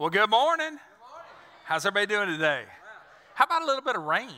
Well, good morning. How's everybody doing today? How about a little bit of rain?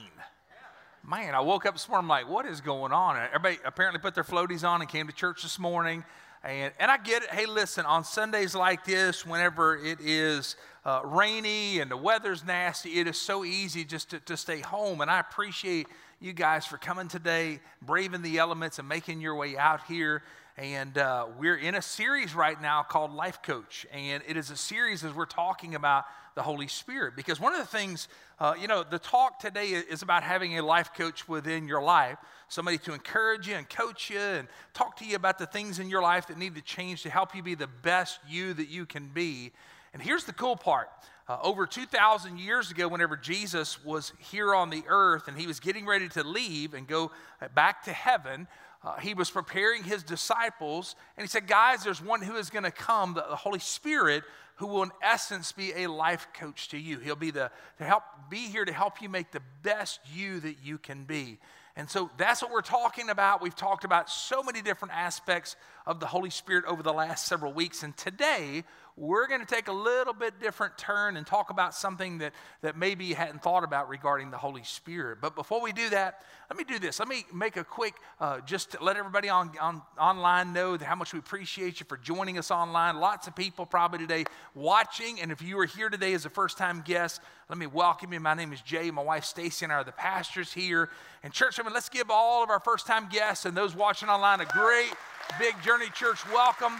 Man, I woke up this morning, I'm like, what is going on? And everybody apparently put their floaties on and came to church this morning. And, and I get it. Hey, listen, on Sundays like this, whenever it is uh, rainy and the weather's nasty, it is so easy just to, to stay home. And I appreciate you guys for coming today, braving the elements, and making your way out here. And uh, we're in a series right now called Life Coach. And it is a series as we're talking about the Holy Spirit. Because one of the things, uh, you know, the talk today is about having a life coach within your life, somebody to encourage you and coach you and talk to you about the things in your life that need to change to help you be the best you that you can be. And here's the cool part. Uh, over 2,000 years ago, whenever Jesus was here on the earth and he was getting ready to leave and go back to heaven, uh, he was preparing his disciples, and he said, Guys, there's one who is going to come, the, the, Holy Spirit, who will, in essence, be a life coach to you. He'll be the to help be here to help you make the best you that you can be. And so that's what we're talking about. We've talked about so many different aspects of the Holy Spirit over the last several weeks. And today, we're going to take a little bit different turn and talk about something that, that maybe you hadn't thought about regarding the Holy Spirit. But before we do that, let me do this. Let me make a quick, uh, just let everybody on, on online know how much we appreciate you for joining us online. Lots of people probably today watching. And if you are here today as a first time guest, let me welcome you. My name is Jay. My wife Stacy and I are the pastors here. And church, I mean, let's give all of our first time guests and those watching online a great big Journey Church welcome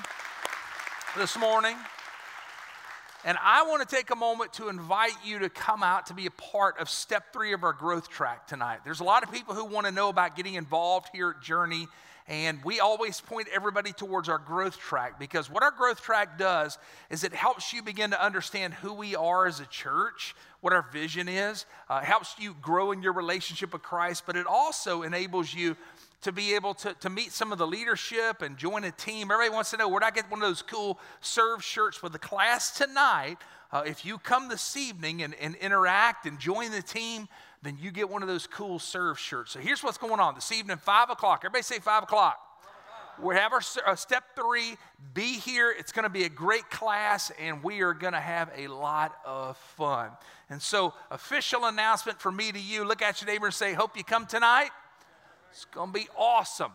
this morning. And I want to take a moment to invite you to come out to be a part of step three of our growth track tonight. There's a lot of people who want to know about getting involved here at Journey. And we always point everybody towards our growth track because what our growth track does is it helps you begin to understand who we are as a church, what our vision is, uh, helps you grow in your relationship with Christ, but it also enables you to be able to, to meet some of the leadership and join a team. Everybody wants to know where do I get one of those cool serve shirts for the class tonight? Uh, if you come this evening and, and interact and join the team, then you get one of those cool serve shirts. So here's what's going on this evening, 5 o'clock. Everybody say 5 o'clock. We have our uh, step three. Be here. It's going to be a great class, and we are going to have a lot of fun. And so, official announcement for me to you. Look at your neighbor and say, "Hope you come tonight." It's going to be awesome.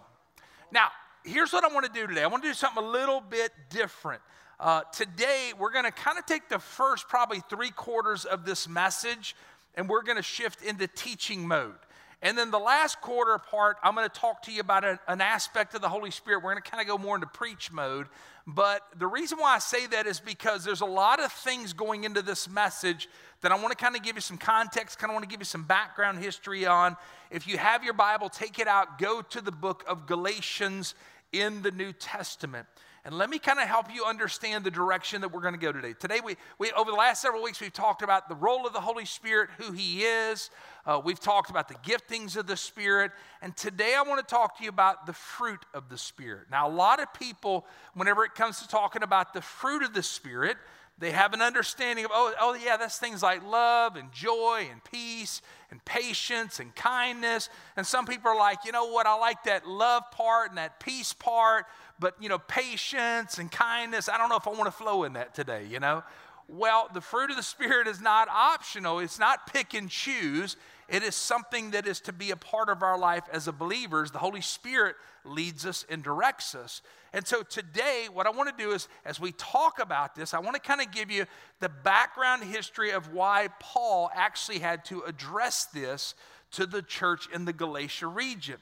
Now, here's what I want to do today I want to do something a little bit different. Uh, today, we're going to kind of take the first probably three quarters of this message and we're going to shift into teaching mode. And then the last quarter part, I'm going to talk to you about a, an aspect of the Holy Spirit. We're going to kind of go more into preach mode. But the reason why I say that is because there's a lot of things going into this message that I want to kind of give you some context, kind of want to give you some background history on. If you have your Bible, take it out, go to the book of Galatians in the New Testament. And let me kind of help you understand the direction that we're going to go today. Today, we, we over the last several weeks, we've talked about the role of the Holy Spirit, who He is. Uh, we've talked about the giftings of the Spirit. And today, I want to talk to you about the fruit of the Spirit. Now, a lot of people, whenever it comes to talking about the fruit of the Spirit, they have an understanding of, oh, oh, yeah, that's things like love and joy and peace and patience and kindness. And some people are like, you know what, I like that love part and that peace part, but, you know, patience and kindness, I don't know if I want to flow in that today, you know? Well, the fruit of the Spirit is not optional, it's not pick and choose. It is something that is to be a part of our life as a believers. The Holy Spirit leads us and directs us. And so today, what I want to do is, as we talk about this, I want to kind of give you the background history of why Paul actually had to address this to the church in the Galatia region.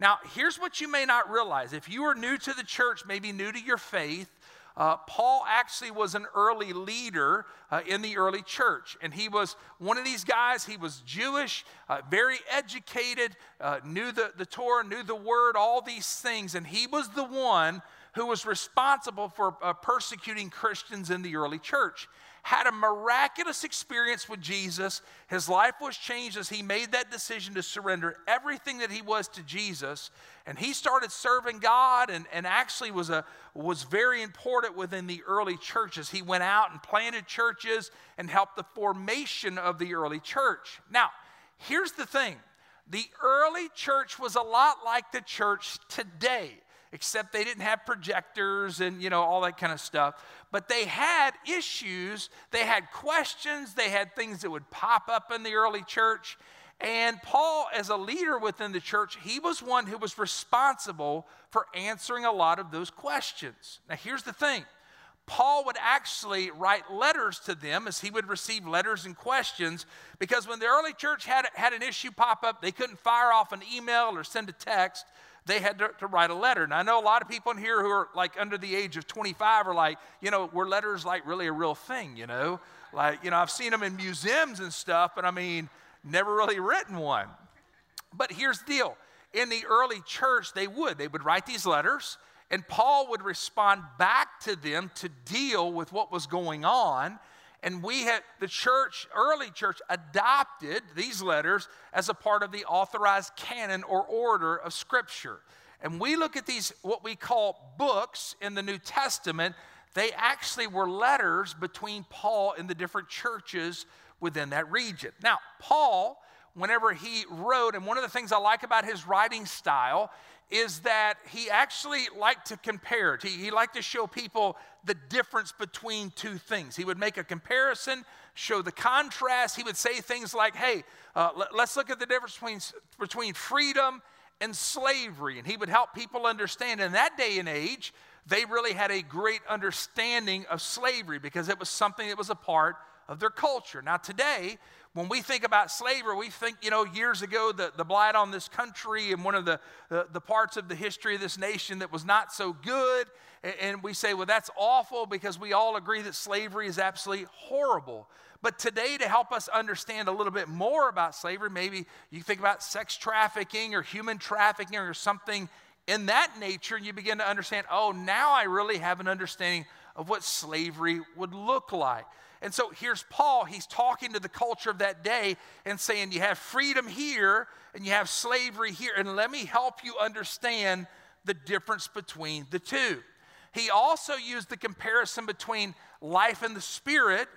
Now, here's what you may not realize. If you are new to the church, maybe new to your faith, uh, Paul actually was an early leader uh, in the early church. And he was one of these guys. He was Jewish, uh, very educated, uh, knew the, the Torah, knew the word, all these things. And he was the one who was responsible for uh, persecuting Christians in the early church had a miraculous experience with Jesus. His life was changed as he made that decision to surrender everything that he was to Jesus. And he started serving God and, and actually was, a, was very important within the early churches. He went out and planted churches and helped the formation of the early church. Now, here's the thing the early church was a lot like the church today. Except they didn't have projectors and, you know, all that kind of stuff. But they had issues, they had questions, they had things that would pop up in the early church. And Paul, as a leader within the church, he was one who was responsible for answering a lot of those questions. Now, here's the thing Paul would actually write letters to them as he would receive letters and questions because when the early church had, had an issue pop up, they couldn't fire off an email or send a text. They had to, to write a letter. And I know a lot of people in here who are like under the age of 25 are like, you know, were letters like really a real thing, you know? Like, you know, I've seen them in museums and stuff, but I mean, never really written one. But here's the deal in the early church, they would. They would write these letters, and Paul would respond back to them to deal with what was going on. And we had the church, early church, adopted these letters as a part of the authorized canon or order of Scripture. And we look at these, what we call books in the New Testament, they actually were letters between Paul and the different churches within that region. Now, Paul, whenever he wrote, and one of the things I like about his writing style is that he actually liked to compare. He, he liked to show people the difference between two things. He would make a comparison, show the contrast. He would say things like, hey, uh, let, let's look at the difference between, between freedom and slavery. And he would help people understand in that day and age, they really had a great understanding of slavery because it was something that was a part of their culture. Now, today, when we think about slavery, we think, you know, years ago, the, the blight on this country and one of the, the, the parts of the history of this nation that was not so good. And, and we say, well, that's awful because we all agree that slavery is absolutely horrible. But today, to help us understand a little bit more about slavery, maybe you think about sex trafficking or human trafficking or something in that nature, and you begin to understand, oh, now I really have an understanding of what slavery would look like. And so here's Paul. He's talking to the culture of that day and saying, You have freedom here and you have slavery here. And let me help you understand the difference between the two. He also used the comparison between life in the spirit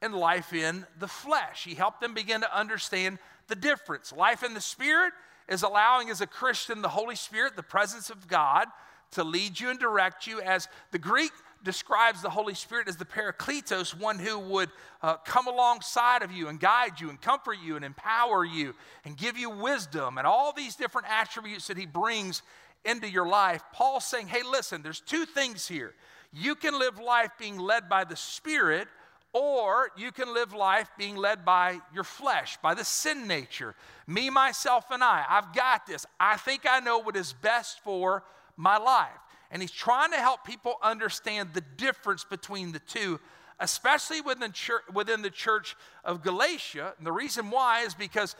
and life in the flesh. He helped them begin to understand the difference. Life in the spirit is allowing, as a Christian, the Holy Spirit, the presence of God, to lead you and direct you. As the Greek describes the Holy Spirit as the Parakletos, one who would uh, come alongside of you and guide you and comfort you and empower you and give you wisdom and all these different attributes that he brings into your life. Paul's saying, hey, listen, there's two things here. You can live life being led by the Spirit, or you can live life being led by your flesh, by the sin nature. Me, myself, and I. I've got this. I think I know what is best for my life. And he's trying to help people understand the difference between the two, especially within, church, within the church of Galatia. And the reason why is because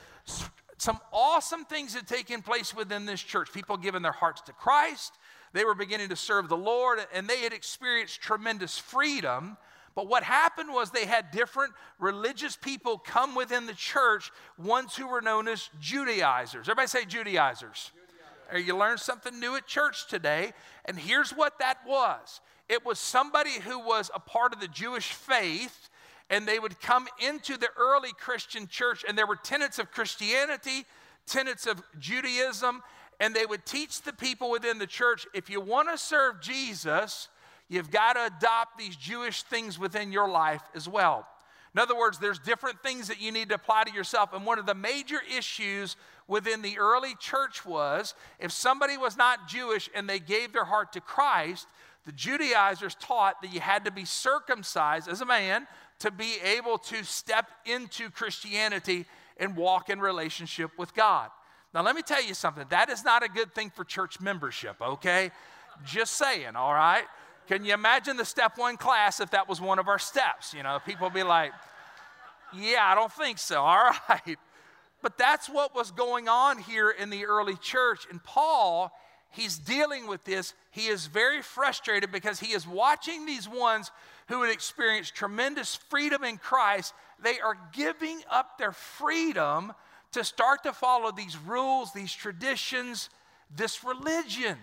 some awesome things had taken place within this church. People giving their hearts to Christ, they were beginning to serve the Lord, and they had experienced tremendous freedom. But what happened was they had different religious people come within the church, ones who were known as Judaizers. Everybody say Judaizers or you learned something new at church today. And here's what that was it was somebody who was a part of the Jewish faith, and they would come into the early Christian church, and there were tenets of Christianity, tenets of Judaism, and they would teach the people within the church if you want to serve Jesus, you've got to adopt these Jewish things within your life as well. In other words, there's different things that you need to apply to yourself. And one of the major issues within the early church was if somebody was not Jewish and they gave their heart to Christ, the Judaizers taught that you had to be circumcised as a man to be able to step into Christianity and walk in relationship with God. Now, let me tell you something. That is not a good thing for church membership, okay? Just saying, all right? Can you imagine the step one class if that was one of our steps? You know, people be like, yeah, I don't think so. All right. But that's what was going on here in the early church. And Paul, he's dealing with this. He is very frustrated because he is watching these ones who had experienced tremendous freedom in Christ. They are giving up their freedom to start to follow these rules, these traditions, this religion.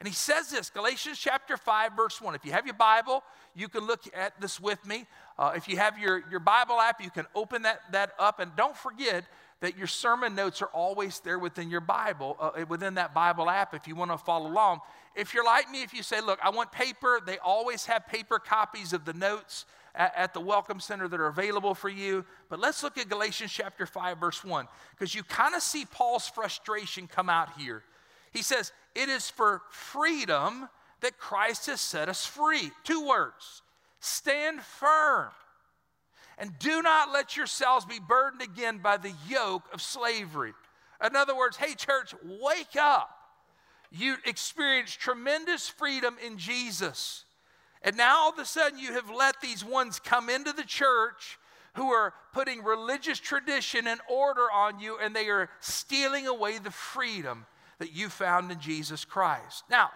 And he says this, Galatians chapter 5, verse 1. If you have your Bible, you can look at this with me. Uh, if you have your, your Bible app, you can open that, that up. And don't forget that your sermon notes are always there within your Bible, uh, within that Bible app if you want to follow along. if you're like me, if you say, look, I want paper, they always have paper copies of the notes at, at the Welcome Center that are available for you. But let's look at Galatians chapter 5, verse 1, because you kind of see Paul's frustration come out here. He says, It is for freedom that Christ has set us free. Two words stand firm. And do not let yourselves be burdened again by the yoke of slavery. In other words, hey, church, wake up. You experienced tremendous freedom in Jesus. And now all of a sudden you have let these ones come into the church who are putting religious tradition and order on you, and they are stealing away the freedom that you found in Jesus Christ. Now,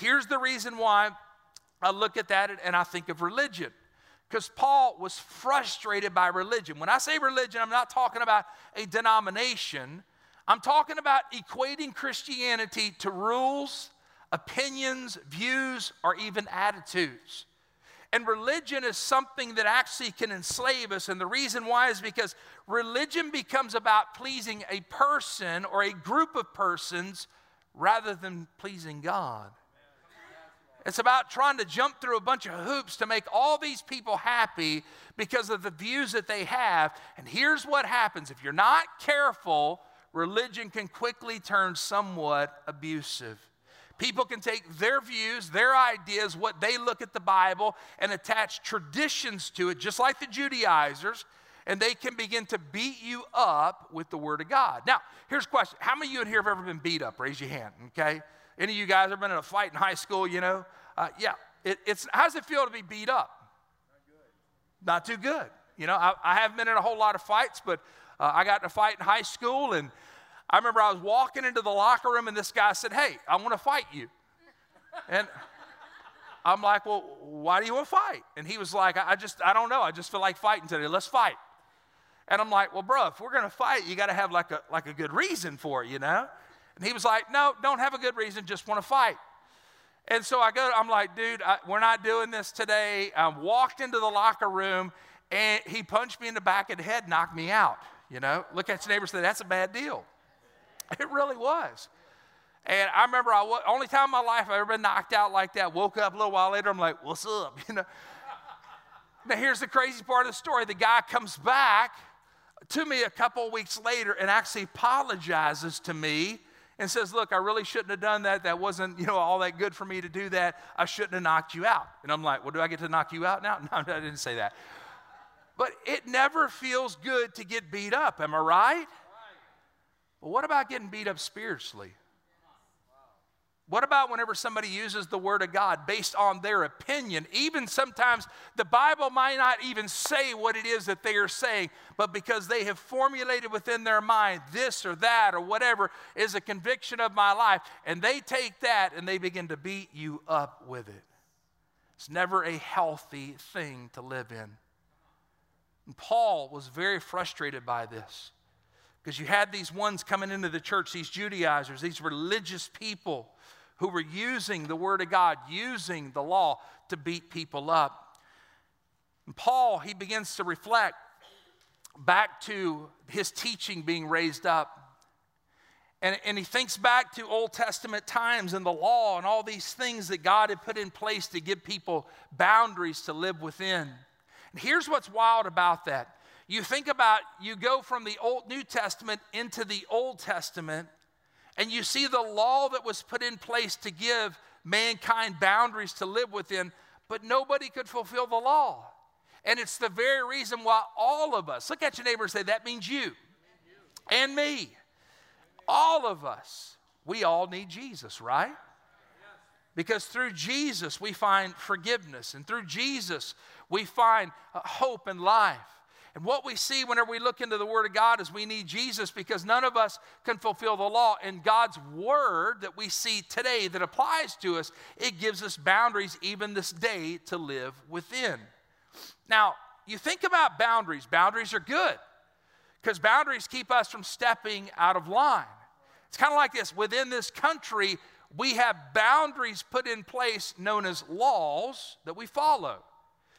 here's the reason why I look at that and I think of religion. Because Paul was frustrated by religion. When I say religion, I'm not talking about a denomination, I'm talking about equating Christianity to rules opinions, views, or even attitudes. And religion is something that actually can enslave us. And the reason why is because religion becomes about pleasing a person or a group of persons rather than pleasing God. It's about trying to jump through a bunch of hoops to make all these people happy because of the views that they have. And here's what happens if you're not careful, religion can quickly turn somewhat abusive. People can take their views, their ideas, what they look at the Bible, and attach traditions to it, just like the Judaizers, and they can begin to beat you up with the Word of God. Now, here's a question How many of you in here have ever been beat up? Raise your hand, okay? Any of you guys ever been in a fight in high school, you know? Uh, yeah. It, it's, how does it feel to be beat up? Not, Not too good. You know, I, I, haven't been in a whole lot of fights, but uh, I got in a fight in high school, and I remember I was walking into the locker room and this guy said, Hey, I want to fight you. And I'm like, Well, why do you want to fight? And he was like, I just, I don't know. I just feel like fighting today. Let's fight. And I'm like, Well, bro, if we're going to fight, you got to have like a, like a good reason for it, you know? And he was like, No, don't have a good reason. Just want to fight. And so I go, I'm like, dude, I, we're not doing this today. I walked into the locker room and he punched me in the back of the head, knocked me out. You know, look at your neighbor and say, that's a bad deal. It really was. And I remember I only time in my life I've ever been knocked out like that. Woke up a little while later. I'm like, "What's up?" You know. Now here's the crazy part of the story. The guy comes back to me a couple weeks later and actually apologizes to me and says, "Look, I really shouldn't have done that. That wasn't, you know, all that good for me to do that. I shouldn't have knocked you out." And I'm like, "Well, do I get to knock you out now?" No, I didn't say that. But it never feels good to get beat up. Am I right? But what about getting beat up spiritually? What about whenever somebody uses the Word of God based on their opinion? Even sometimes the Bible might not even say what it is that they are saying, but because they have formulated within their mind this or that or whatever is a conviction of my life, and they take that and they begin to beat you up with it. It's never a healthy thing to live in. And Paul was very frustrated by this. Because you had these ones coming into the church, these Judaizers, these religious people who were using the Word of God, using the law to beat people up. And Paul, he begins to reflect back to his teaching being raised up. And, and he thinks back to Old Testament times and the law and all these things that God had put in place to give people boundaries to live within. And here's what's wild about that you think about, you go from the Old New Testament into the Old Testament, and you see the law that was put in place to give mankind boundaries to live within, but nobody could fulfill the law. And it's the very reason why all of us, look at your neighbor and say, that means you and me. All of us, we all need Jesus, right? Because through Jesus we find forgiveness, and through Jesus we find uh, hope and life. And what we see whenever we look into the Word of God is we need Jesus because none of us can fulfill the law. And God's Word that we see today that applies to us, it gives us boundaries even this day to live within. Now, you think about boundaries, boundaries are good because boundaries keep us from stepping out of line. It's kind of like this within this country, we have boundaries put in place known as laws that we follow.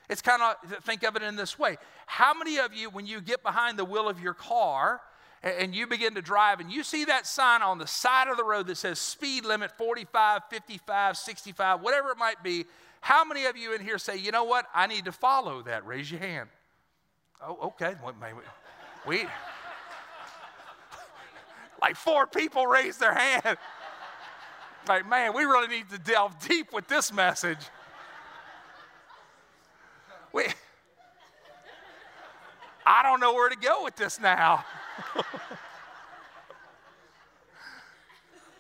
It's kind of, think of it in this way. How many of you, when you get behind the wheel of your car and you begin to drive and you see that sign on the side of the road that says speed limit 45, 55, 65, whatever it might be, how many of you in here say, you know what, I need to follow that? Raise your hand. Oh, okay. We, like four people raised their hand. Like, man, we really need to delve deep with this message. I don't know where to go with this now.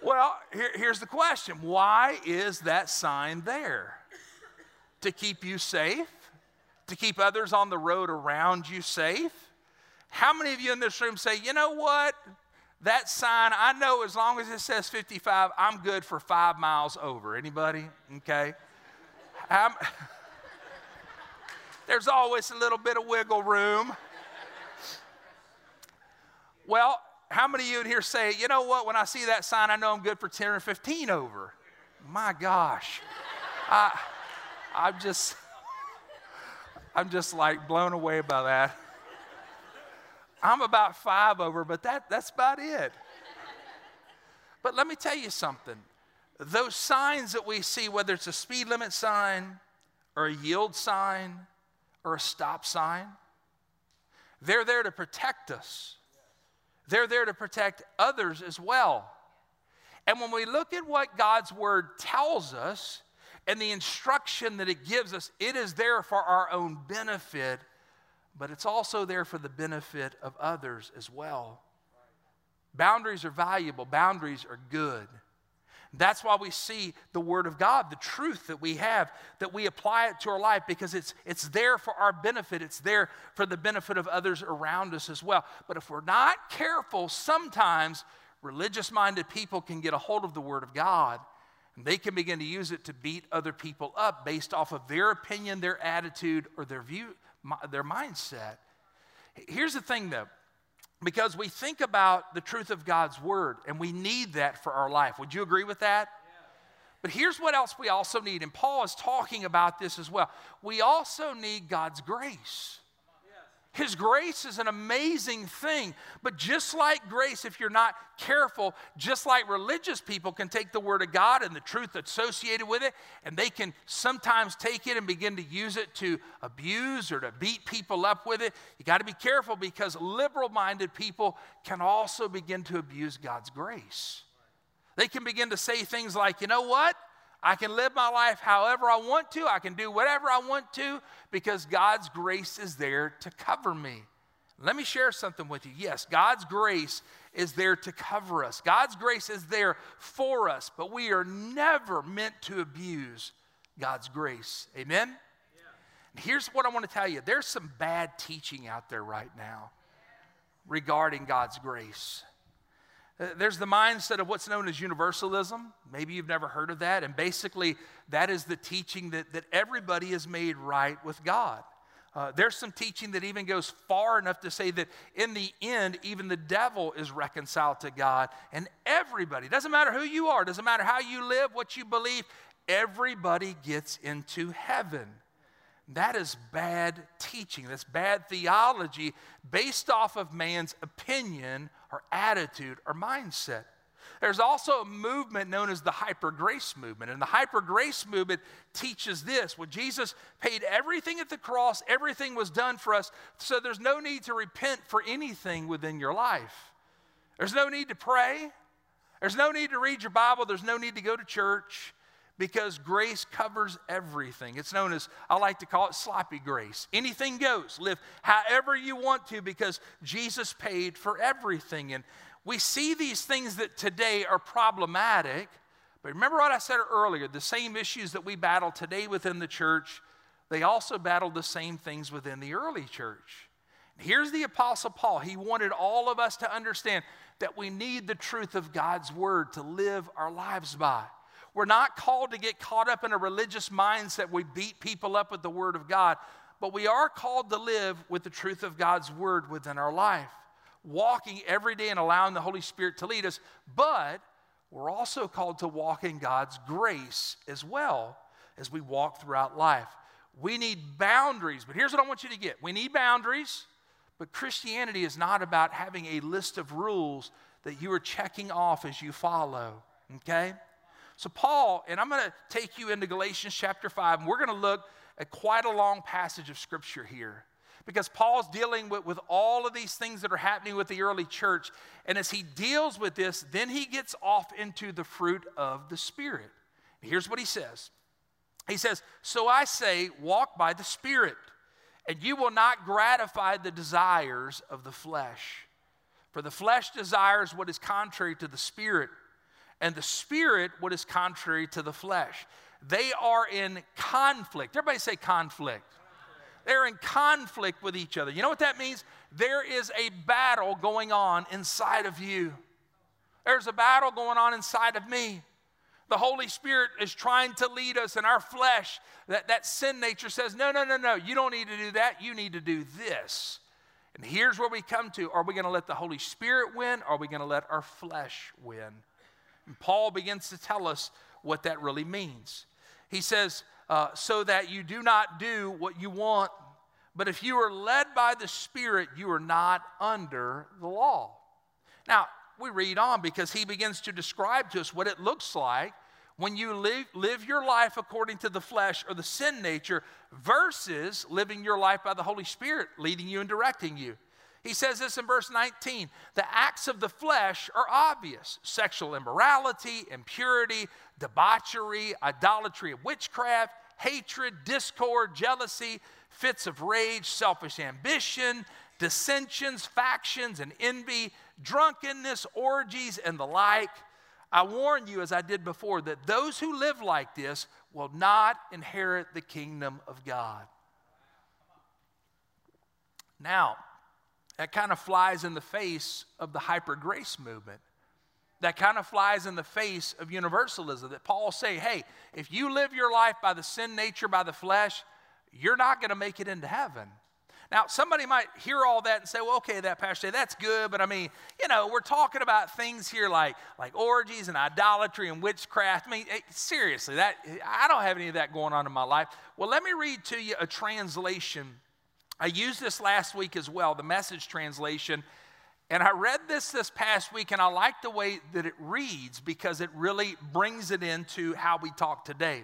well, here, here's the question why is that sign there? To keep you safe? To keep others on the road around you safe? How many of you in this room say, you know what? That sign, I know as long as it says 55, I'm good for five miles over. Anybody? Okay. I'm, there's always a little bit of wiggle room. Well, how many of you in here say, you know what, when I see that sign, I know I'm good for 10 or 15 over? My gosh. I, I'm just, I'm just like blown away by that. I'm about five over, but that, that's about it. But let me tell you something. Those signs that we see, whether it's a speed limit sign or a yield sign or a stop sign, they're there to protect us. They're there to protect others as well. And when we look at what God's word tells us and the instruction that it gives us, it is there for our own benefit, but it's also there for the benefit of others as well. Boundaries are valuable, boundaries are good. That's why we see the Word of God, the truth that we have, that we apply it to our life because it's, it's there for our benefit. It's there for the benefit of others around us as well. But if we're not careful, sometimes religious minded people can get a hold of the Word of God and they can begin to use it to beat other people up based off of their opinion, their attitude, or their view, their mindset. Here's the thing though because we think about the truth of God's word and we need that for our life. Would you agree with that? But here's what else we also need, and Paul is talking about this as well. We also need God's grace. His grace is an amazing thing. But just like grace, if you're not careful, just like religious people can take the Word of God and the truth associated with it, and they can sometimes take it and begin to use it to abuse or to beat people up with it, you got to be careful because liberal minded people can also begin to abuse God's grace. They can begin to say things like, you know what? I can live my life however I want to. I can do whatever I want to because God's grace is there to cover me. Let me share something with you. Yes, God's grace is there to cover us, God's grace is there for us, but we are never meant to abuse God's grace. Amen? Yeah. Here's what I want to tell you there's some bad teaching out there right now regarding God's grace. Uh, there's the mindset of what's known as universalism. Maybe you've never heard of that. And basically, that is the teaching that, that everybody is made right with God. Uh, there's some teaching that even goes far enough to say that in the end, even the devil is reconciled to God. And everybody, doesn't matter who you are, doesn't matter how you live, what you believe, everybody gets into heaven. That is bad teaching. That's bad theology based off of man's opinion or attitude or mindset. There's also a movement known as the hyper grace movement. And the hyper grace movement teaches this when Jesus paid everything at the cross, everything was done for us, so there's no need to repent for anything within your life. There's no need to pray. There's no need to read your Bible. There's no need to go to church because grace covers everything. It's known as, I like to call it sloppy grace. Anything goes. Live however you want to because Jesus paid for everything. And we see these things that today are problematic. But remember what I said earlier the same issues that we battle today within the church, they also battled the same things within the early church. Here's the Apostle Paul. He wanted all of us to understand that we need the truth of God's word to live our lives by. We're not called to get caught up in a religious mindset. We beat people up with the Word of God, but we are called to live with the truth of God's Word within our life, walking every day and allowing the Holy Spirit to lead us. But we're also called to walk in God's grace as well as we walk throughout life. We need boundaries, but here's what I want you to get we need boundaries, But Christianity is not about having a list of rules that you are checking off as you follow, okay? So, Paul, and I'm going to take you into Galatians chapter 5, and we're going to look at quite a long passage of scripture here because Paul's dealing with, with all of these things that are happening with the early church. And as he deals with this, then he gets off into the fruit of the Spirit. Here's what he says He says, So I say, walk by the Spirit, and you will not gratify the desires of the flesh. For the flesh desires what is contrary to the Spirit, and the Spirit what is contrary to the flesh. They are in conflict. Everybody say conflict. They're in conflict with each other. You know what that means? There is a battle going on inside of you. There's a battle going on inside of me. The Holy Spirit is trying to lead us and our flesh. That, that sin nature says, no, no, no, no, you don't need to do that. You need to do this. And here's where we come to are we going to let the Holy Spirit win or are we going to let our flesh win? And Paul begins to tell us what that really means. He says, uh, so that you do not do what you want. But if you are led by the Spirit, you are not under the law. Now, we read on because he begins to describe to us what it looks like when you live, live your life according to the flesh or the sin nature versus living your life by the Holy Spirit leading you and directing you. He says this in verse 19 the acts of the flesh are obvious sexual immorality, impurity, debauchery, idolatry witchcraft, hatred, discord, jealousy, fits of rage, selfish ambition, dissensions, factions, and envy, drunkenness, orgies, and the like. I warn you, as I did before, that those who live like this will not inherit the kingdom of God. Now, that kind of flies in the face of the hyper grace movement. That kind of flies in the face of universalism. That Paul say, hey, if you live your life by the sin nature, by the flesh, you're not going to make it into heaven. Now, somebody might hear all that and say, well, okay, that pastor, that's good, but I mean, you know, we're talking about things here like, like orgies and idolatry and witchcraft. I mean, eh, seriously, that, I don't have any of that going on in my life. Well, let me read to you a translation I used this last week as well, the message translation. And I read this this past week, and I like the way that it reads because it really brings it into how we talk today.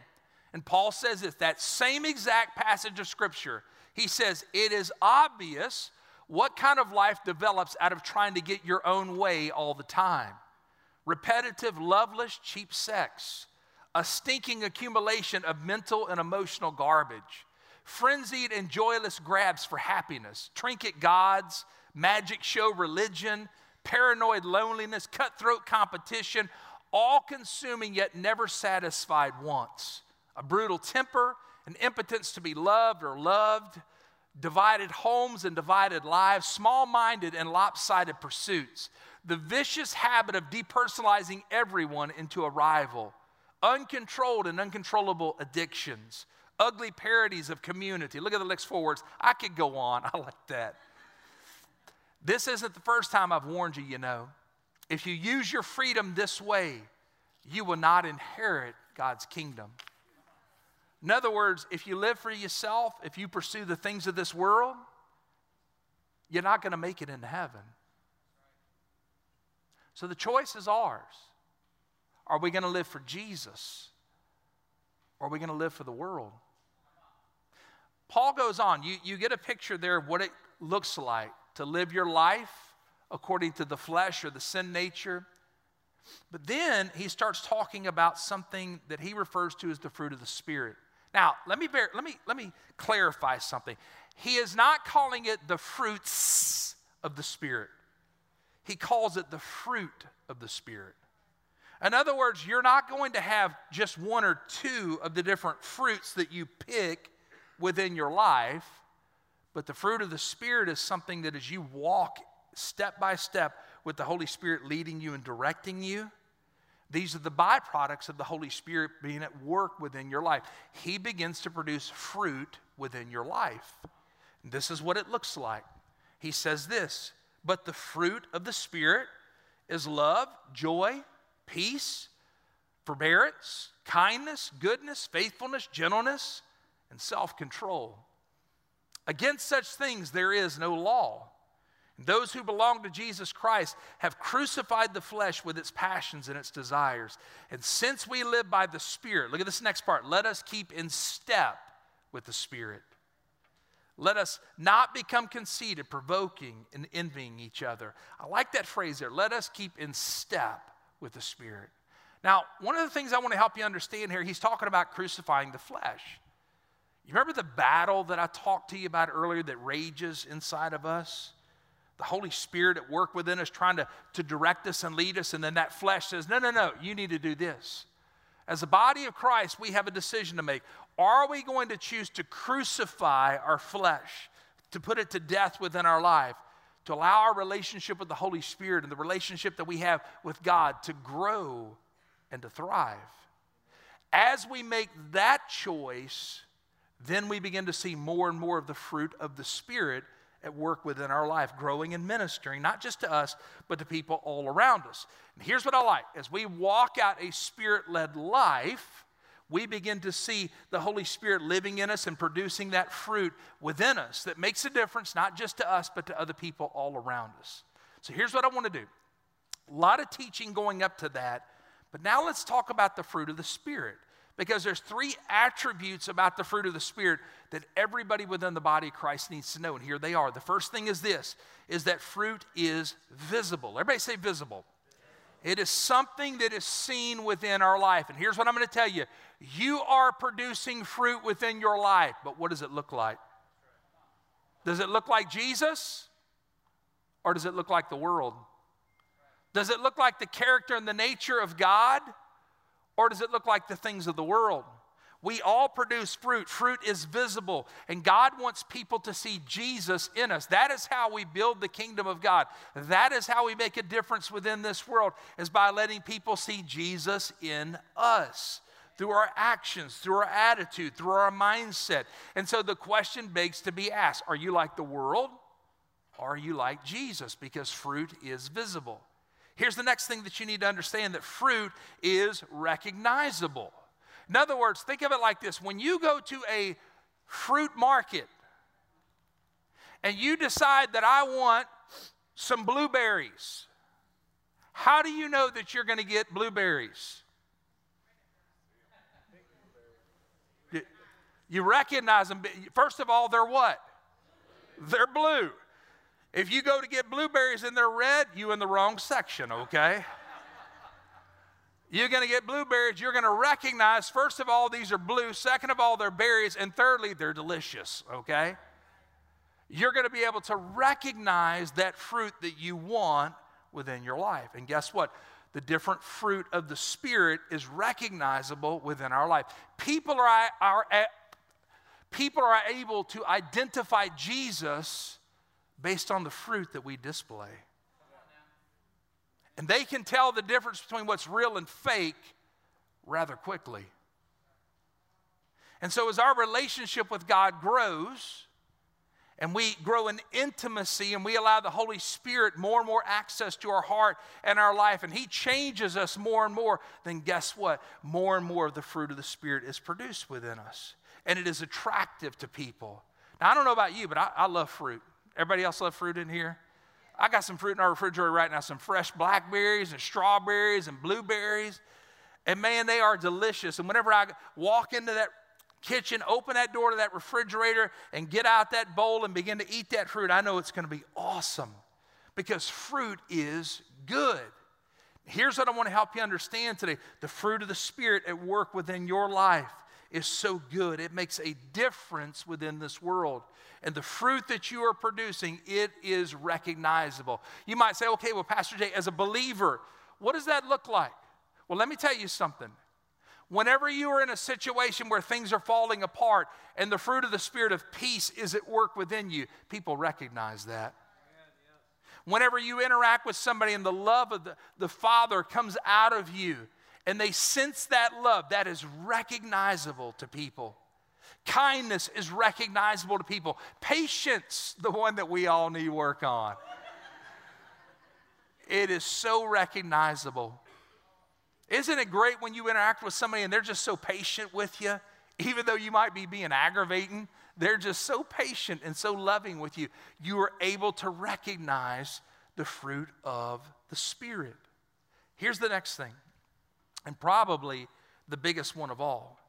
And Paul says this that same exact passage of Scripture. He says, It is obvious what kind of life develops out of trying to get your own way all the time repetitive, loveless, cheap sex, a stinking accumulation of mental and emotional garbage frenzied and joyless grabs for happiness, trinket gods, magic show religion, paranoid loneliness, cutthroat competition, all consuming yet never satisfied wants, a brutal temper, an impotence to be loved or loved, divided homes and divided lives, small minded and lopsided pursuits, the vicious habit of depersonalizing everyone into a rival, uncontrolled and uncontrollable addictions ugly parodies of community. Look at the next four words. I could go on. I like that. This isn't the first time I've warned you, you know. If you use your freedom this way, you will not inherit God's kingdom. In other words, if you live for yourself, if you pursue the things of this world, you're not going to make it into heaven. So the choice is ours. Are we going to live for Jesus? Or are we going to live for the world? Paul goes on. You, you get a picture there of what it looks like to live your life according to the flesh or the sin nature. But then he starts talking about something that he refers to as the fruit of the Spirit. Now, let me, bear, let me, let me clarify something. He is not calling it the fruits of the Spirit, he calls it the fruit of the Spirit. In other words, you're not going to have just one or two of the different fruits that you pick within your life, but the fruit of the Spirit is something that as you walk step by step with the Holy Spirit leading you and directing you, these are the byproducts of the Holy Spirit being at work within your life. He begins to produce fruit within your life. This is what it looks like. He says this, but the fruit of the Spirit is love, joy, peace, forbearance, kindness, goodness, faithfulness, gentleness, and self control. Against such things there is no law. Those who belong to Jesus Christ have crucified the flesh with its passions and its desires. And since we live by the Spirit, look at this next part, let us keep in step with the Spirit. Let us not become conceited, provoking, and envying each other. I like that phrase there. Let us keep in step with the Spirit. Now, one of the things I want to help you understand here, he's talking about crucifying the flesh. You remember the battle that I talked to you about earlier that rages inside of us? The Holy Spirit at work within us trying to, to direct us and lead us, and then that flesh says, No, no, no, you need to do this. As a body of Christ, we have a decision to make. Are we going to choose to crucify our flesh, to put it to death within our life, to allow our relationship with the Holy Spirit and the relationship that we have with God to grow and to thrive? As we make that choice, then we begin to see more and more of the fruit of the Spirit at work within our life, growing and ministering, not just to us, but to people all around us. And here's what I like as we walk out a spirit led life, we begin to see the Holy Spirit living in us and producing that fruit within us that makes a difference, not just to us, but to other people all around us. So here's what I want to do a lot of teaching going up to that, but now let's talk about the fruit of the Spirit because there's three attributes about the fruit of the spirit that everybody within the body of christ needs to know and here they are. The first thing is this is that fruit is visible. Everybody say visible. It is something that is seen within our life. And here's what i'm going to tell you. You are producing fruit within your life but what does it look like? Does it look like jesus or does it look like the world? Does it look like the character and the nature of god or does it look like the things of the world? We all produce fruit. Fruit is visible, and God wants people to see Jesus in us. That is how we build the kingdom of God. That is how we make a difference within this world, is by letting people see Jesus in us through our actions, through our attitude, through our mindset. And so the question begs to be asked Are you like the world? Or are you like Jesus? Because fruit is visible. Here's the next thing that you need to understand that fruit is recognizable. In other words, think of it like this when you go to a fruit market and you decide that I want some blueberries, how do you know that you're going to get blueberries? You recognize them. First of all, they're what? They're blue. If you go to get blueberries and they're red, you in the wrong section, okay? You're going to get blueberries. You're going to recognize, first of all, these are blue. Second of all, they're berries. And thirdly, they're delicious, okay? You're going to be able to recognize that fruit that you want within your life. And guess what? The different fruit of the Spirit is recognizable within our life. People are, are, people are able to identify Jesus based on the fruit that we display. And they can tell the difference between what's real and fake rather quickly. And so, as our relationship with God grows, and we grow in intimacy and we allow the Holy Spirit more and more access to our heart and our life, and He changes us more and more, then guess what? More and more of the fruit of the Spirit is produced within us. And it is attractive to people. Now, I don't know about you, but I, I love fruit. Everybody else love fruit in here? I got some fruit in our refrigerator right now, some fresh blackberries and strawberries and blueberries. And man, they are delicious. And whenever I walk into that kitchen, open that door to that refrigerator, and get out that bowl and begin to eat that fruit, I know it's going to be awesome because fruit is good. Here's what I want to help you understand today the fruit of the Spirit at work within your life is so good. It makes a difference within this world. And the fruit that you are producing, it is recognizable. You might say, okay, well, Pastor Jay, as a believer, what does that look like? Well, let me tell you something. Whenever you are in a situation where things are falling apart and the fruit of the Spirit of peace is at work within you, people recognize that. Whenever you interact with somebody and the love of the, the Father comes out of you, and they sense that love that is recognizable to people. Kindness is recognizable to people. Patience, the one that we all need work on. It is so recognizable. Isn't it great when you interact with somebody and they're just so patient with you, even though you might be being aggravating? they're just so patient and so loving with you. You are able to recognize the fruit of the Spirit. Here's the next thing, and probably the biggest one of all,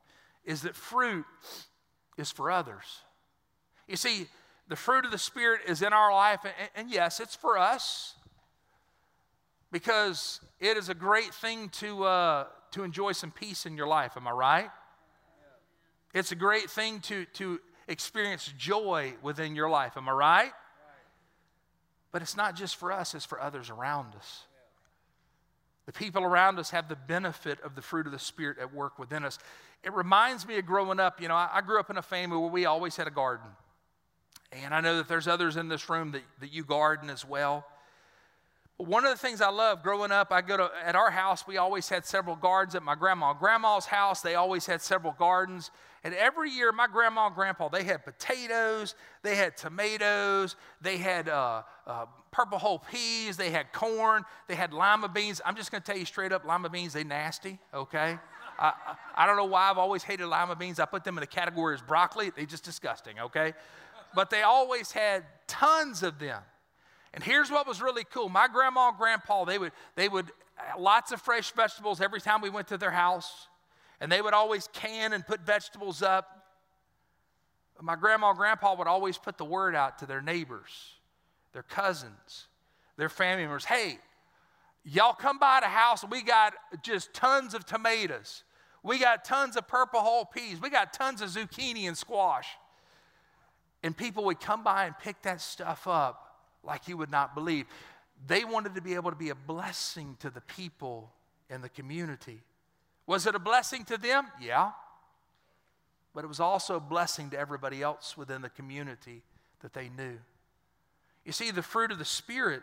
is that fruit is for others. You see, the fruit of the Spirit is in our life, and, and yes, it's for us because it is a great thing to, uh, to enjoy some peace in your life. Am I right? It's a great thing to, to experience joy within your life. Am I right? But it's not just for us, it's for others around us. The people around us have the benefit of the fruit of the Spirit at work within us. It reminds me of growing up. You know, I, I grew up in a family where we always had a garden. And I know that there's others in this room that, that you garden as well. But one of the things I love growing up, I go to, at our house, we always had several gardens. At my grandma, grandma's house, they always had several gardens. And every year, my grandma and grandpa, they had potatoes, they had tomatoes, they had uh, uh, purple hull peas, they had corn, they had lima beans. I'm just going to tell you straight up, lima beans, they nasty, okay? I, I don't know why I've always hated lima beans. I put them in the category as broccoli. They're just disgusting, okay? But they always had tons of them. And here's what was really cool. My grandma and grandpa, they would, they would, lots of fresh vegetables every time we went to their house and they would always can and put vegetables up. My grandma and grandpa would always put the word out to their neighbors, their cousins, their family members hey, y'all come by the house, we got just tons of tomatoes. We got tons of purple hull peas. We got tons of zucchini and squash. And people would come by and pick that stuff up like you would not believe. They wanted to be able to be a blessing to the people in the community. Was it a blessing to them? Yeah. But it was also a blessing to everybody else within the community that they knew. You see, the fruit of the Spirit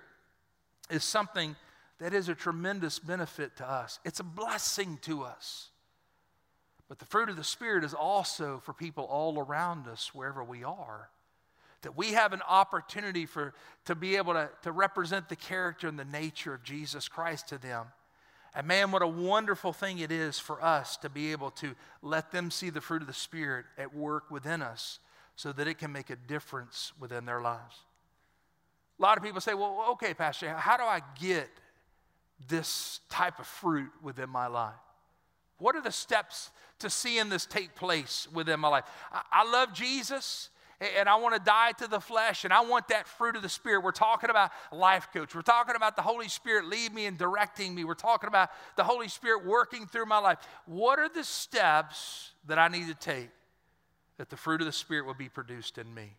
is something that is a tremendous benefit to us, it's a blessing to us. But the fruit of the Spirit is also for people all around us, wherever we are. That we have an opportunity for, to be able to, to represent the character and the nature of Jesus Christ to them. And man, what a wonderful thing it is for us to be able to let them see the fruit of the Spirit at work within us so that it can make a difference within their lives. A lot of people say, well, okay, Pastor, how do I get this type of fruit within my life? What are the steps to seeing this take place within my life? I, I love Jesus and I want to die to the flesh and I want that fruit of the Spirit. We're talking about life coach. We're talking about the Holy Spirit leading me and directing me. We're talking about the Holy Spirit working through my life. What are the steps that I need to take that the fruit of the Spirit will be produced in me?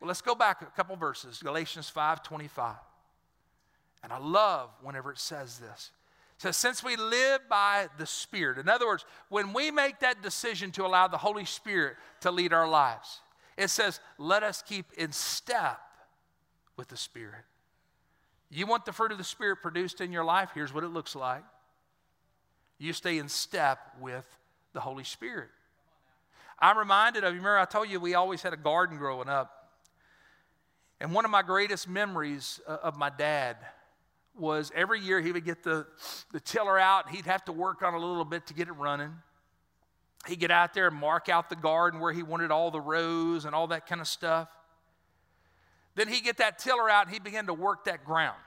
Well, let's go back a couple verses. Galatians 5 25. And I love whenever it says this. It says, since we live by the Spirit, in other words, when we make that decision to allow the Holy Spirit to lead our lives, it says, let us keep in step with the Spirit. You want the fruit of the Spirit produced in your life? Here's what it looks like. You stay in step with the Holy Spirit. I'm reminded of, you remember I told you we always had a garden growing up. And one of my greatest memories uh, of my dad was every year he would get the, the tiller out and he'd have to work on a little bit to get it running. He'd get out there and mark out the garden where he wanted all the rows and all that kind of stuff. Then he'd get that tiller out and he'd begin to work that ground.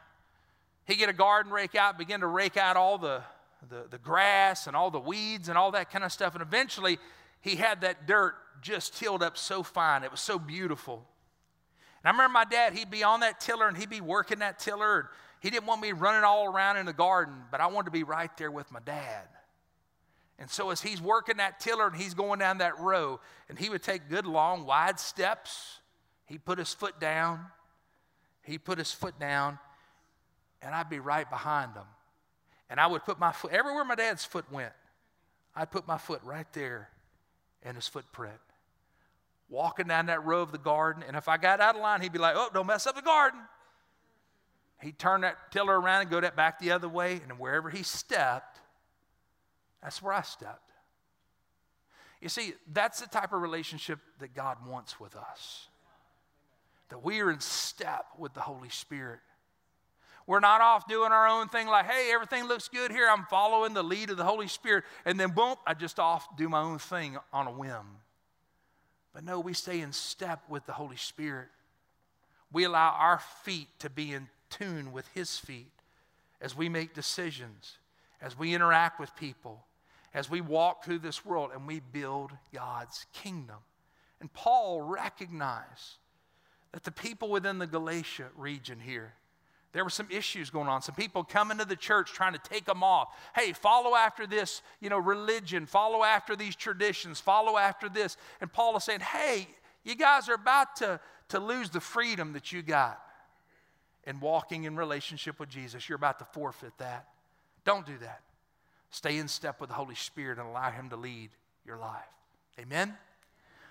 He'd get a garden rake out, begin to rake out all the, the, the grass and all the weeds and all that kind of stuff. And eventually, he had that dirt just tilled up so fine. It was so beautiful. And I remember my dad, he'd be on that tiller and he'd be working that tiller. He didn't want me running all around in the garden, but I wanted to be right there with my dad. And so as he's working that tiller and he's going down that row, and he would take good, long, wide steps, he put his foot down, he put his foot down, and I'd be right behind him. And I would put my foot, everywhere my dad's foot went, I'd put my foot right there in his footprint. Walking down that row of the garden, and if I got out of line, he'd be like, oh, don't mess up the garden. He'd turn that tiller around and go that back the other way, and wherever he stepped, that's where I stepped. You see, that's the type of relationship that God wants with us. That we are in step with the Holy Spirit. We're not off doing our own thing like, hey, everything looks good here. I'm following the lead of the Holy Spirit. And then, boom, I just off do my own thing on a whim. But no, we stay in step with the Holy Spirit. We allow our feet to be in tune with His feet as we make decisions, as we interact with people, as we walk through this world and we build God's kingdom. And Paul recognized that the people within the Galatia region here, there were some issues going on. Some people coming to the church trying to take them off. Hey, follow after this, you know, religion, follow after these traditions, follow after this. And Paul is saying, hey, you guys are about to, to lose the freedom that you got in walking in relationship with Jesus. You're about to forfeit that. Don't do that. Stay in step with the Holy Spirit and allow Him to lead your life. Amen?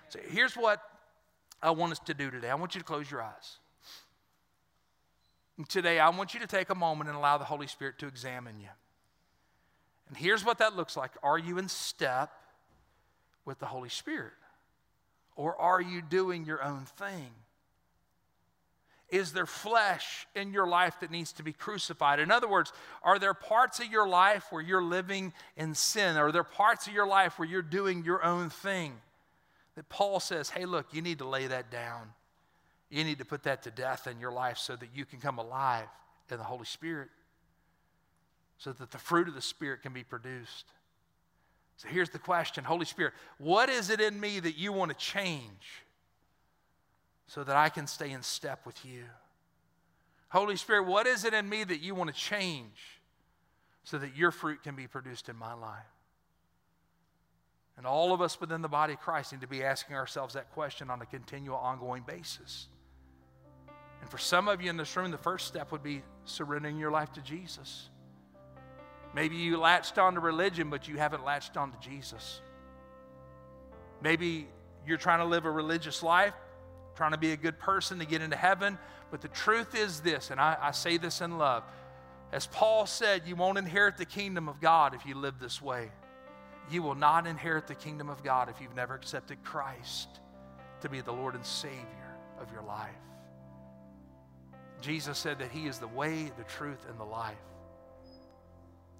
So here's what I want us to do today. I want you to close your eyes. Today, I want you to take a moment and allow the Holy Spirit to examine you. And here's what that looks like Are you in step with the Holy Spirit? Or are you doing your own thing? Is there flesh in your life that needs to be crucified? In other words, are there parts of your life where you're living in sin? Are there parts of your life where you're doing your own thing? That Paul says, hey, look, you need to lay that down. You need to put that to death in your life so that you can come alive in the Holy Spirit, so that the fruit of the Spirit can be produced. So here's the question Holy Spirit, what is it in me that you want to change? So that I can stay in step with you. Holy Spirit, what is it in me that you want to change so that your fruit can be produced in my life? And all of us within the body of Christ need to be asking ourselves that question on a continual, ongoing basis. And for some of you in this room, the first step would be surrendering your life to Jesus. Maybe you latched on to religion, but you haven't latched on to Jesus. Maybe you're trying to live a religious life, trying to be a good person to get into heaven. But the truth is this, and I, I say this in love. As Paul said, you won't inherit the kingdom of God if you live this way. You will not inherit the kingdom of God if you've never accepted Christ to be the Lord and Savior of your life. Jesus said that He is the way, the truth, and the life.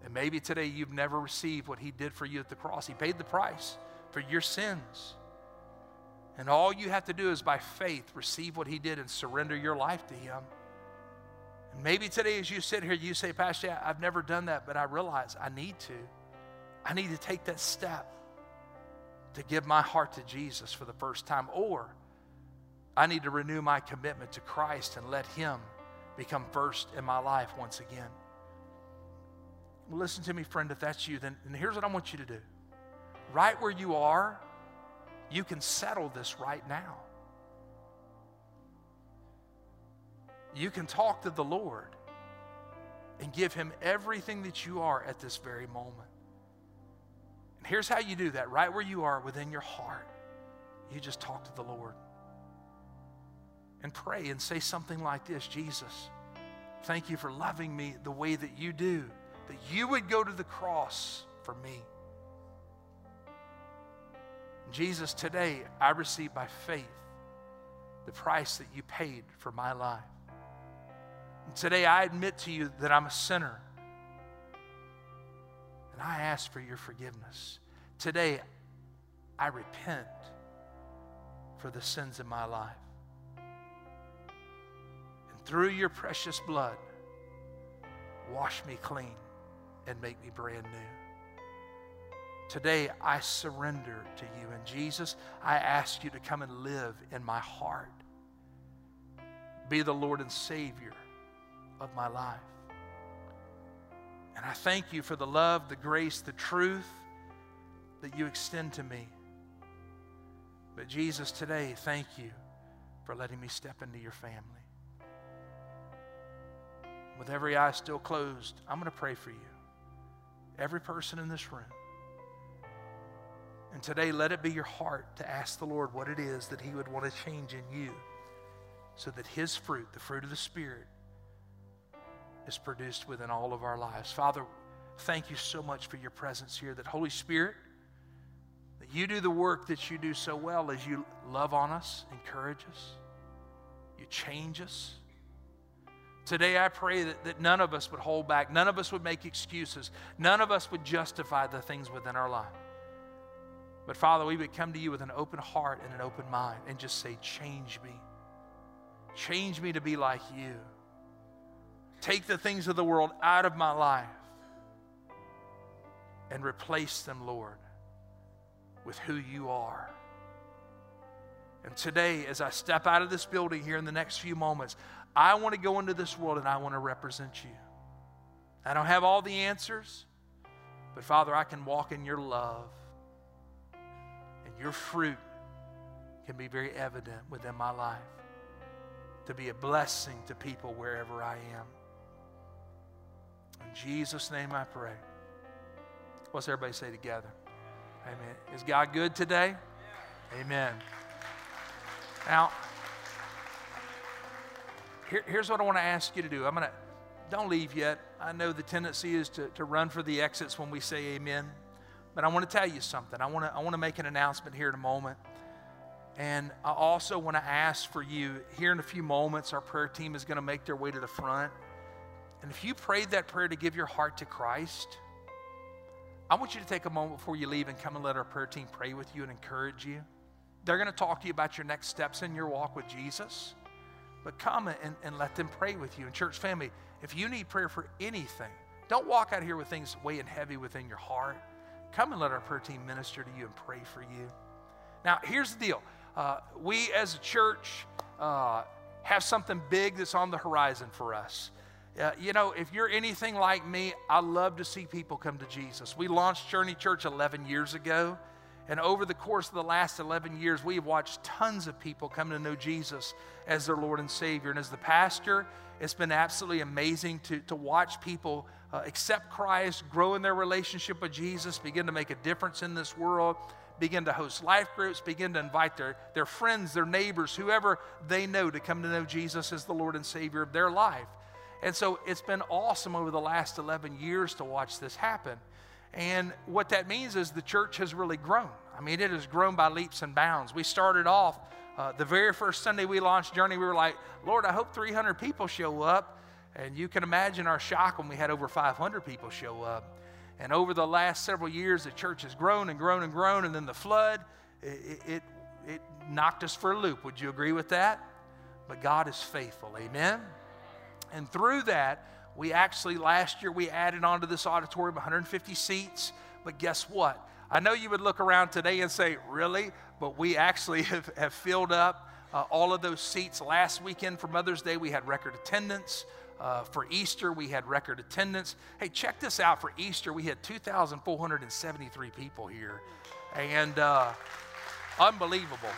And maybe today you've never received what He did for you at the cross. He paid the price for your sins. And all you have to do is by faith receive what he did and surrender your life to him. And maybe today, as you sit here, you say, Pastor, I've never done that, but I realize I need to. I need to take that step to give my heart to Jesus for the first time. Or I need to renew my commitment to Christ and let him become first in my life once again. Listen to me, friend, if that's you, then, then here's what I want you to do. Right where you are, you can settle this right now. You can talk to the Lord and give Him everything that you are at this very moment. And here's how you do that right where you are within your heart. You just talk to the Lord and pray and say something like this Jesus, thank you for loving me the way that you do, that you would go to the cross for me. Jesus, today I receive by faith the price that you paid for my life. And today I admit to you that I'm a sinner. And I ask for your forgiveness. Today I repent for the sins in my life. And through your precious blood, wash me clean and make me brand new. Today, I surrender to you. And Jesus, I ask you to come and live in my heart. Be the Lord and Savior of my life. And I thank you for the love, the grace, the truth that you extend to me. But Jesus, today, thank you for letting me step into your family. With every eye still closed, I'm going to pray for you. Every person in this room. And today, let it be your heart to ask the Lord what it is that He would want to change in you so that His fruit, the fruit of the Spirit, is produced within all of our lives. Father, thank you so much for your presence here. That Holy Spirit, that you do the work that you do so well as you love on us, encourage us, you change us. Today, I pray that, that none of us would hold back, none of us would make excuses, none of us would justify the things within our life. But Father, we would come to you with an open heart and an open mind and just say, Change me. Change me to be like you. Take the things of the world out of my life and replace them, Lord, with who you are. And today, as I step out of this building here in the next few moments, I want to go into this world and I want to represent you. I don't have all the answers, but Father, I can walk in your love, your fruit can be very evident within my life to be a blessing to people wherever I am. In Jesus' name I pray. What's everybody say together? Amen. Is God good today? Amen. Now, here, here's what I want to ask you to do. I'm going to, don't leave yet. I know the tendency is to, to run for the exits when we say amen. But I want to tell you something. I want to, I want to make an announcement here in a moment. And I also want to ask for you here in a few moments, our prayer team is going to make their way to the front. And if you prayed that prayer to give your heart to Christ, I want you to take a moment before you leave and come and let our prayer team pray with you and encourage you. They're going to talk to you about your next steps in your walk with Jesus. But come and, and let them pray with you. And, church family, if you need prayer for anything, don't walk out here with things weighing heavy within your heart. Come and let our prayer team minister to you and pray for you. Now, here's the deal uh, we as a church uh, have something big that's on the horizon for us. Uh, you know, if you're anything like me, I love to see people come to Jesus. We launched Journey Church 11 years ago, and over the course of the last 11 years, we have watched tons of people come to know Jesus as their Lord and Savior. And as the pastor, it's been absolutely amazing to, to watch people uh, accept Christ, grow in their relationship with Jesus, begin to make a difference in this world begin to host life groups, begin to invite their, their friends, their neighbors, whoever they know to come to know Jesus as the Lord and Savior of their life. And so it's been awesome over the last 11 years to watch this happen. And what that means is the church has really grown. I mean, it has grown by leaps and bounds. We started off uh, the very first Sunday we launched Journey, we were like, Lord, I hope 300 people show up. And you can imagine our shock when we had over 500 people show up. And over the last several years, the church has grown and grown and grown. And then the flood, it, it, it knocked us for a loop. Would you agree with that? But God is faithful. Amen. And through that, we actually, last year, we added onto this auditorium 150 seats. But guess what? I know you would look around today and say, really? But we actually have, have filled up uh, all of those seats. Last weekend for Mother's Day, we had record attendance. Uh, for Easter, we had record attendance. Hey, check this out. For Easter, we had 2,473 people here. And uh, unbelievable.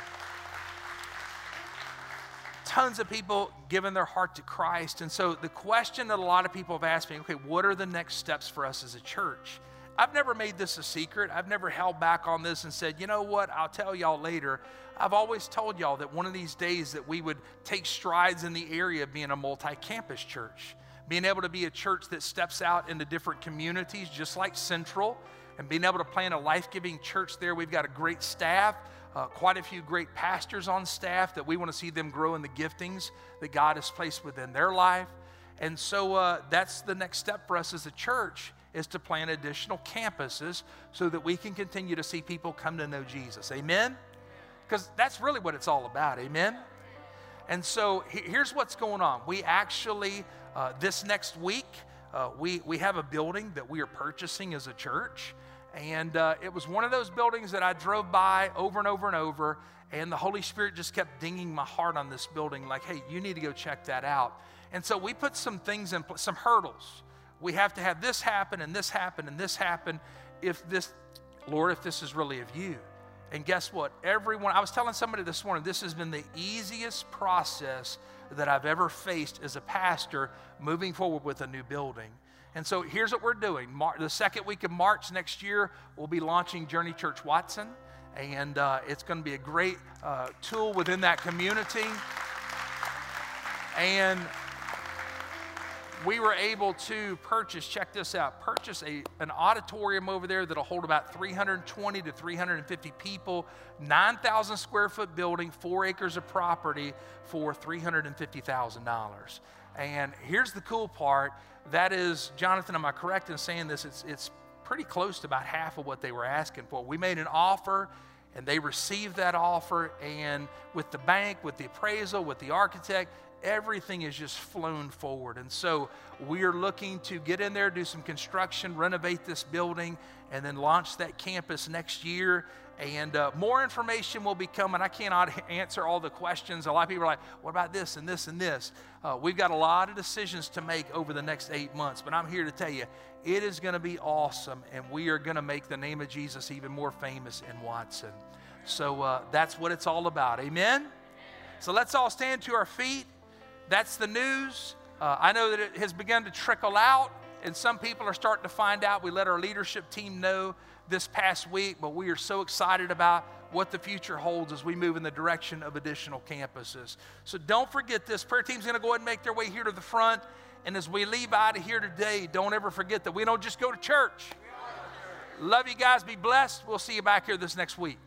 Tons of people giving their heart to Christ. And so the question that a lot of people have asked me okay, what are the next steps for us as a church? I've never made this a secret. I've never held back on this and said, you know what, I'll tell y'all later. I've always told y'all that one of these days that we would take strides in the area of being a multi-campus church, being able to be a church that steps out into different communities, just like Central, and being able to plant a life-giving church there. We've got a great staff, uh, quite a few great pastors on staff that we want to see them grow in the giftings that God has placed within their life. And so uh, that's the next step for us as a church is to plan additional campuses so that we can continue to see people come to know Jesus. Amen? Because that's really what it's all about. Amen? And so here's what's going on. We actually, uh, this next week, uh, we, we have a building that we are purchasing as a church. And uh, it was one of those buildings that I drove by over and over and over. And the Holy Spirit just kept dinging my heart on this building, like, hey, you need to go check that out. And so we put some things in, some hurdles. We have to have this happen and this happen and this happen if this, Lord, if this is really of you. And guess what? Everyone, I was telling somebody this morning, this has been the easiest process that I've ever faced as a pastor moving forward with a new building. And so here's what we're doing. Mar- the second week of March next year, we'll be launching Journey Church Watson. And uh, it's going to be a great uh, tool within that community. And we were able to purchase, check this out, purchase a, an auditorium over there that'll hold about 320 to 350 people, 9,000 square foot building, four acres of property for $350,000. And here's the cool part that is, Jonathan, am I correct in saying this? It's, it's pretty close to about half of what they were asking for. We made an offer and they received that offer. And with the bank, with the appraisal, with the architect, everything is just flown forward. And so we are looking to get in there, do some construction, renovate this building, and then launch that campus next year. And uh, more information will be coming. I cannot answer all the questions. A lot of people are like, what about this and this and this? Uh, we've got a lot of decisions to make over the next eight months, but I'm here to tell you, it is going to be awesome, and we are going to make the name of Jesus even more famous in Watson. So uh, that's what it's all about. Amen? So let's all stand to our feet. That's the news. Uh, I know that it has begun to trickle out, and some people are starting to find out. We let our leadership team know this past week, but we are so excited about what the future holds as we move in the direction of additional campuses. So don't forget this. Prayer team's going to go ahead and make their way here to the front. And as we leave out of here today, don't ever forget that we don't just go to church. Love you guys. Be blessed. We'll see you back here this next week.